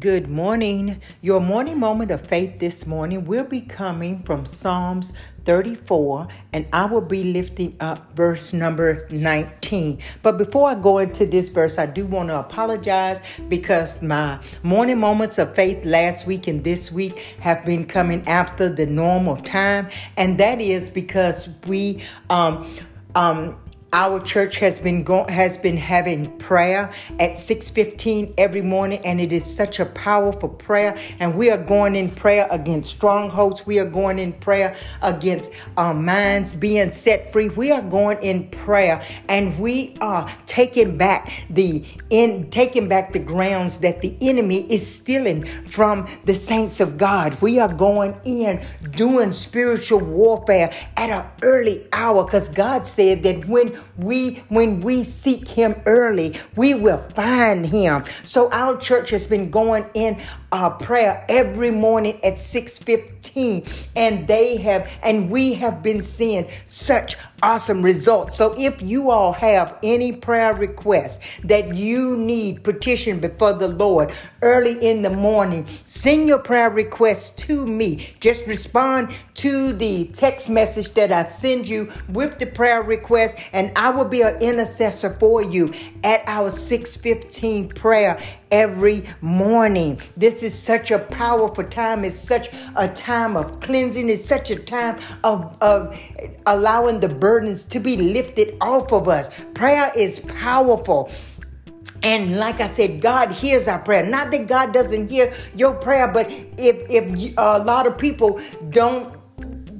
Good morning. Your morning moment of faith this morning will be coming from Psalms 34, and I will be lifting up verse number 19. But before I go into this verse, I do want to apologize because my morning moments of faith last week and this week have been coming after the normal time, and that is because we um um our church has been go- has been having prayer at 6:15 every morning and it is such a powerful prayer. And we are going in prayer against strongholds. We are going in prayer against our minds being set free. We are going in prayer and we are taking back the in taking back the grounds that the enemy is stealing from the saints of God. We are going in doing spiritual warfare at an early hour cuz God said that when we when we seek him early, we will find him. So our church has been going in uh, prayer every morning at 6:15 and they have and we have been seeing such awesome results. So if you all have any prayer requests that you need petition before the Lord early in the morning, send your prayer requests to me. Just respond to the text message that I send you with the prayer request and I will be an intercessor for you at our 615 prayer every morning. This is such a powerful time. It's such a time of cleansing. It's such a time of, of allowing the burdens to be lifted off of us. Prayer is powerful. And like I said, God hears our prayer. Not that God doesn't hear your prayer, but if if a lot of people don't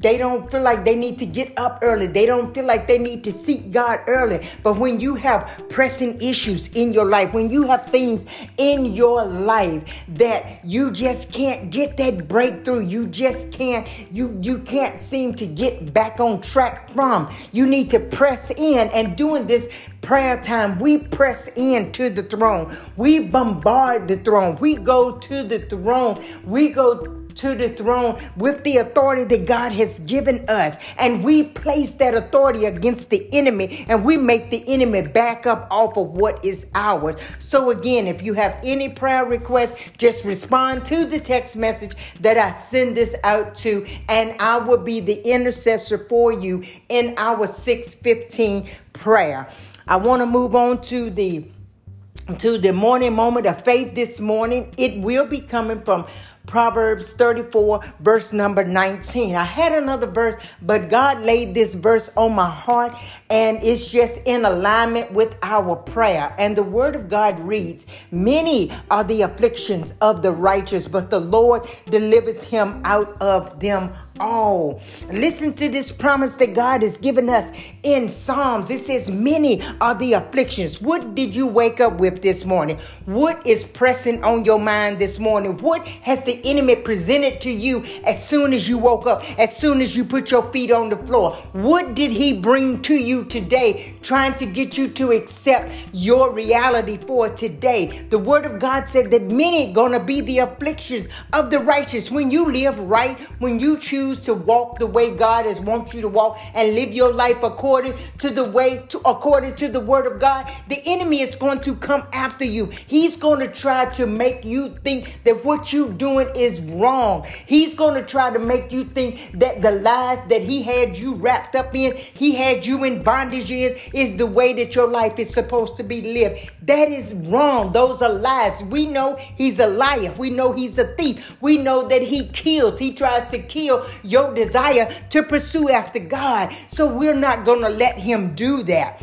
they don't feel like they need to get up early. They don't feel like they need to seek God early. But when you have pressing issues in your life, when you have things in your life that you just can't get that breakthrough, you just can't you you can't seem to get back on track from. You need to press in and doing this prayer time, we press in to the throne. We bombard the throne. We go to the throne. We go to the throne with the authority that God has given us. And we place that authority against the enemy and we make the enemy back up off of what is ours. So, again, if you have any prayer requests, just respond to the text message that I send this out to, and I will be the intercessor for you in our 615 prayer. I want to move on to the to the morning moment of faith this morning. It will be coming from Proverbs 34, verse number 19. I had another verse, but God laid this verse on my heart, and it's just in alignment with our prayer. And the word of God reads Many are the afflictions of the righteous, but the Lord delivers him out of them all. Listen to this promise that God has given us in Psalms. It says, Many are the afflictions. What did you wake up with this morning? What is pressing on your mind this morning? What has the the enemy presented to you as soon as you woke up, as soon as you put your feet on the floor? What did he bring to you today, trying to get you to accept your reality for today? The word of God said that many gonna be the afflictions of the righteous. When you live right, when you choose to walk the way God has want you to walk and live your life according to the way to according to the word of God, the enemy is going to come after you. He's going to try to make you think that what you're doing doing is wrong. He's going to try to make you think that the lies that he had you wrapped up in, he had you in bondage in, is the way that your life is supposed to be lived. That is wrong. Those are lies. We know he's a liar. We know he's a thief. We know that he kills. He tries to kill your desire to pursue after God. So we're not going to let him do that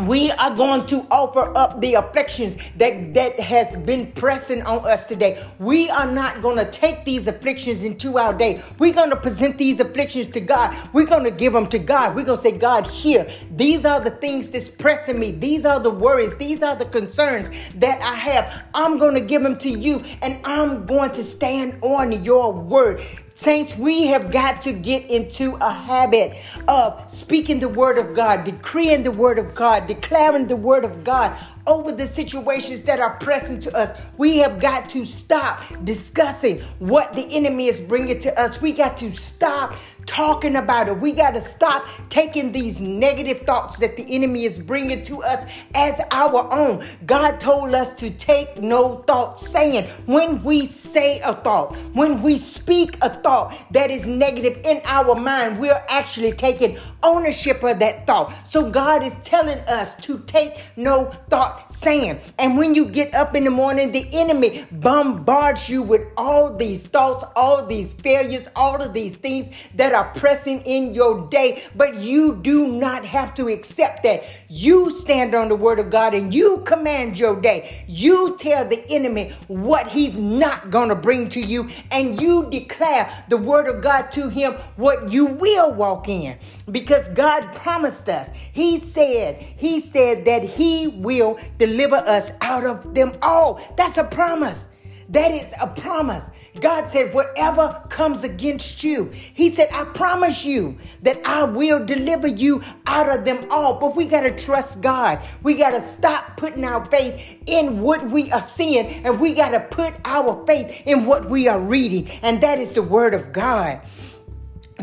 we are going to offer up the afflictions that that has been pressing on us today. We are not going to take these afflictions into our day. We're going to present these afflictions to god. We're going to give them to god. We're going to say god here these are the things that's pressing me. These are the worries. These are the concerns that i have. I'm going to give them to you and i'm going to stand on your word Saints, we have got to get into a habit of speaking the word of God, decreeing the word of God, declaring the word of God over the situations that are pressing to us. We have got to stop discussing what the enemy is bringing to us. We got to stop talking about it. We got to stop taking these negative thoughts that the enemy is bringing to us as our own. God told us to take no thought saying when we say a thought, when we speak a thought that is negative in our mind, we're actually taking ownership of that thought. So God is telling us to take no thought saying. And when you get up in the morning, the enemy bombards you with all these thoughts, all these failures, all of these things that are pressing in your day. But you do not have to accept that. You stand on the word of God and you command your day. You tell the enemy what he's not going to bring to you, and you declare the word of God to him what you will walk in. Because God promised us. He said, He said that He will deliver us out of them all. That's a promise. That is a promise. God said, whatever comes against you, He said, I promise you that I will deliver you out of them all. But we got to trust God. We got to stop putting our faith in what we are seeing, and we got to put our faith in what we are reading, and that is the Word of God.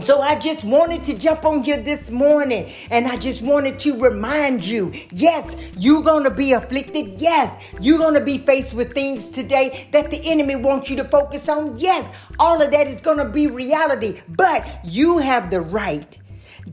So I just wanted to jump on here this morning and I just wanted to remind you yes, you're going to be afflicted. Yes, you're going to be faced with things today that the enemy wants you to focus on. Yes, all of that is going to be reality, but you have the right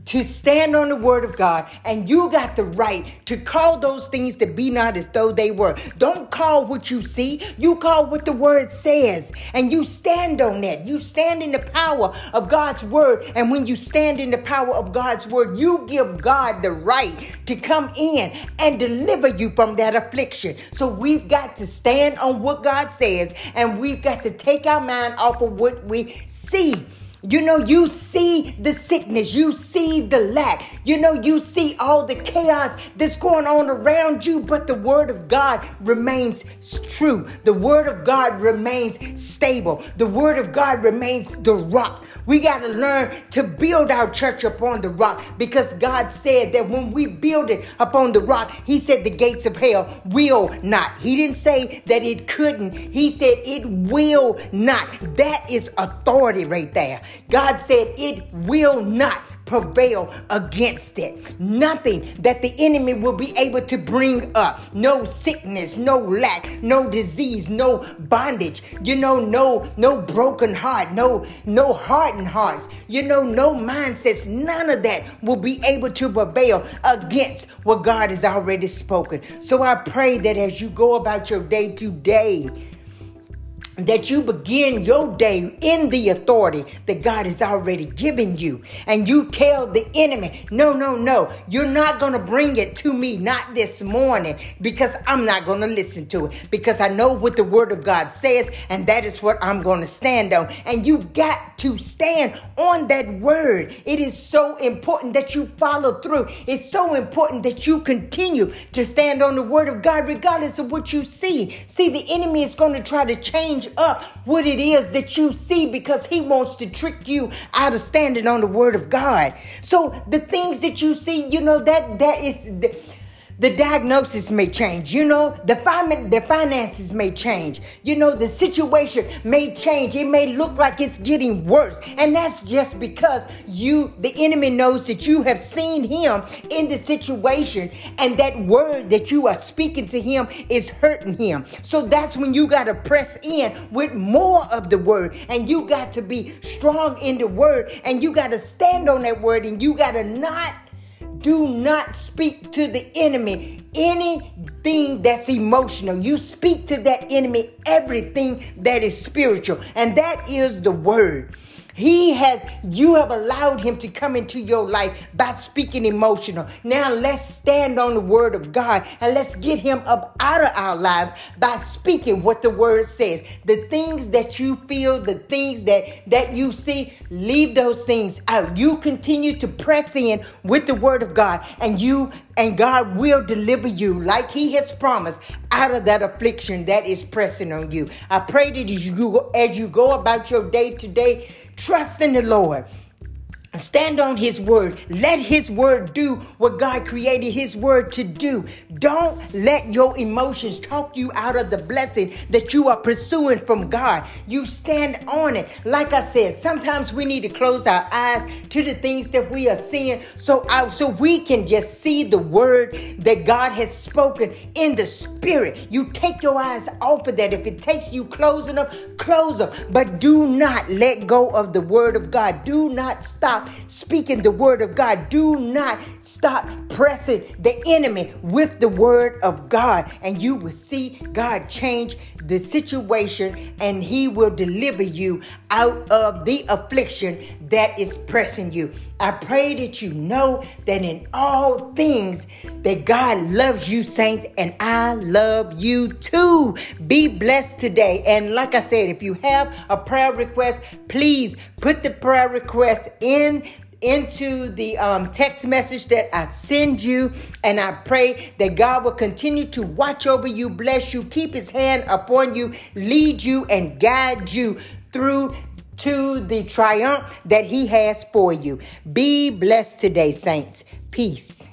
to stand on the word of God, and you got the right to call those things to be not as though they were. Don't call what you see, you call what the word says, and you stand on that. You stand in the power of God's word, and when you stand in the power of God's word, you give God the right to come in and deliver you from that affliction. So we've got to stand on what God says, and we've got to take our mind off of what we see. You know, you see the sickness, you see the lack, you know, you see all the chaos that's going on around you, but the Word of God remains true. The Word of God remains stable. The Word of God remains the rock. We got to learn to build our church upon the rock because God said that when we build it upon the rock, He said the gates of hell will not. He didn't say that it couldn't, He said it will not. That is authority right there. God said it will not prevail against it. Nothing that the enemy will be able to bring up. No sickness, no lack, no disease, no bondage. You know, no no broken heart, no no hardened hearts. You know, no mindsets. None of that will be able to prevail against what God has already spoken. So I pray that as you go about your day today, that you begin your day in the authority that God has already given you. And you tell the enemy, no, no, no, you're not going to bring it to me, not this morning, because I'm not going to listen to it. Because I know what the word of God says, and that is what I'm going to stand on. And you've got to stand on that word. It is so important that you follow through. It's so important that you continue to stand on the word of God, regardless of what you see. See, the enemy is going to try to change up what it is that you see because he wants to trick you out of standing on the word of God. So the things that you see, you know, that that is the, diagnosis may change. You know, the, fin- the finances may change. You know, the situation may change. It may look like it's getting worse. And that's just because you, the enemy knows that you have seen him in the situation and that word that you are speaking to him is hurting him. So that's when you got to press in with more of the word and you got to be strong in the word and you got to stand on that word and you got to not do not speak to the enemy anything that's emotional. You speak to that enemy everything that is spiritual, and that is the word. He has, you have allowed him to come into your life by speaking emotional. Now let's stand on the word of God and let's get him up out of our lives by speaking what the word says. The things that you feel, the things that, that you see, leave those things out. You continue to press in with the word of God and you and God will deliver you like He has promised out of that affliction that is pressing on you. I pray that as you go, as you go about your day today, trust in the Lord. Stand on his word. Let his word do what God created his word to do. Don't let your emotions talk you out of the blessing that you are pursuing from God. You stand on it. Like I said, sometimes we need to close our eyes to the things that we are seeing so I, so we can just see the word that God has spoken in the spirit. You take your eyes off of that. If it takes you closing them, close them. But do not let go of the word of God. Do not speaking the word of God. Do not stop pressing the enemy with the word of God, and you will see God change the situation and he will deliver you out of the affliction that is pressing you. I pray that you know that in all things that God loves you saints and I love you too. Be blessed today. And like I said, if you have a prayer request, please put the prayer request in into the um, text message that I send you. And I pray that God will continue to watch over you, bless you, keep his hand upon you, lead you, and guide you through to the triumph that he has for you. Be blessed today, saints. Peace.